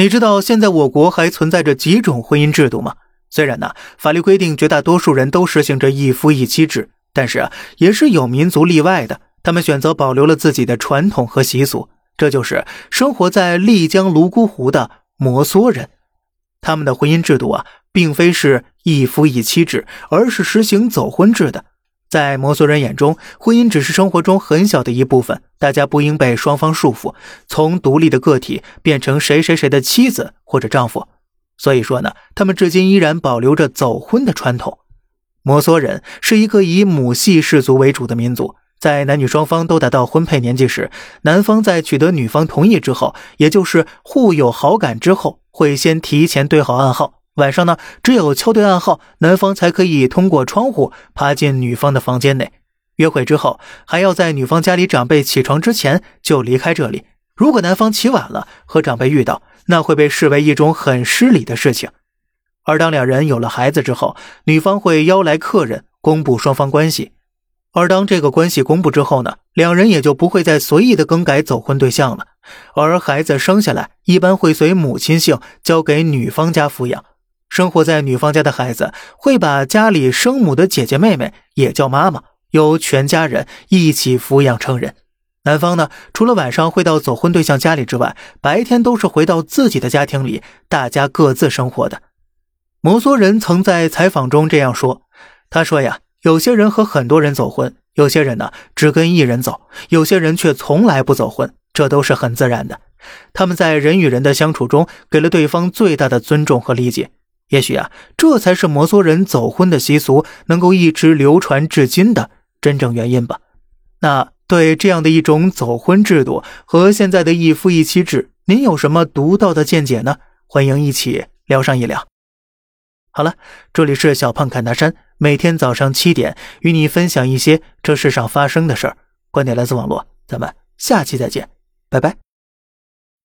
你知道现在我国还存在着几种婚姻制度吗？虽然呢，法律规定绝大多数人都实行着一夫一妻制，但是啊，也是有民族例外的，他们选择保留了自己的传统和习俗。这就是生活在丽江泸沽湖的摩梭人，他们的婚姻制度啊，并非是一夫一妻制，而是实行走婚制的。在摩梭人眼中，婚姻只是生活中很小的一部分，大家不应被双方束缚，从独立的个体变成谁谁谁的妻子或者丈夫。所以说呢，他们至今依然保留着走婚的传统。摩梭人是一个以母系氏族为主的民族，在男女双方都达到婚配年纪时，男方在取得女方同意之后，也就是互有好感之后，会先提前对好暗号。晚上呢，只有敲对暗号，男方才可以通过窗户爬进女方的房间内。约会之后，还要在女方家里长辈起床之前就离开这里。如果男方起晚了和长辈遇到，那会被视为一种很失礼的事情。而当两人有了孩子之后，女方会邀来客人公布双方关系。而当这个关系公布之后呢，两人也就不会再随意的更改走婚对象了。而孩子生下来，一般会随母亲姓交给女方家抚养。生活在女方家的孩子会把家里生母的姐姐妹妹也叫妈妈，由全家人一起抚养成人。男方呢，除了晚上会到走婚对象家里之外，白天都是回到自己的家庭里，大家各自生活的。摩梭人曾在采访中这样说：“他说呀，有些人和很多人走婚，有些人呢只跟一人走，有些人却从来不走婚，这都是很自然的。他们在人与人的相处中，给了对方最大的尊重和理解。”也许啊，这才是摩梭人走婚的习俗能够一直流传至今的真正原因吧。那对这样的一种走婚制度和现在的一夫一妻制，您有什么独到的见解呢？欢迎一起聊上一聊。好了，这里是小胖侃大山，每天早上七点与你分享一些这世上发生的事儿。观点来自网络，咱们下期再见，拜拜。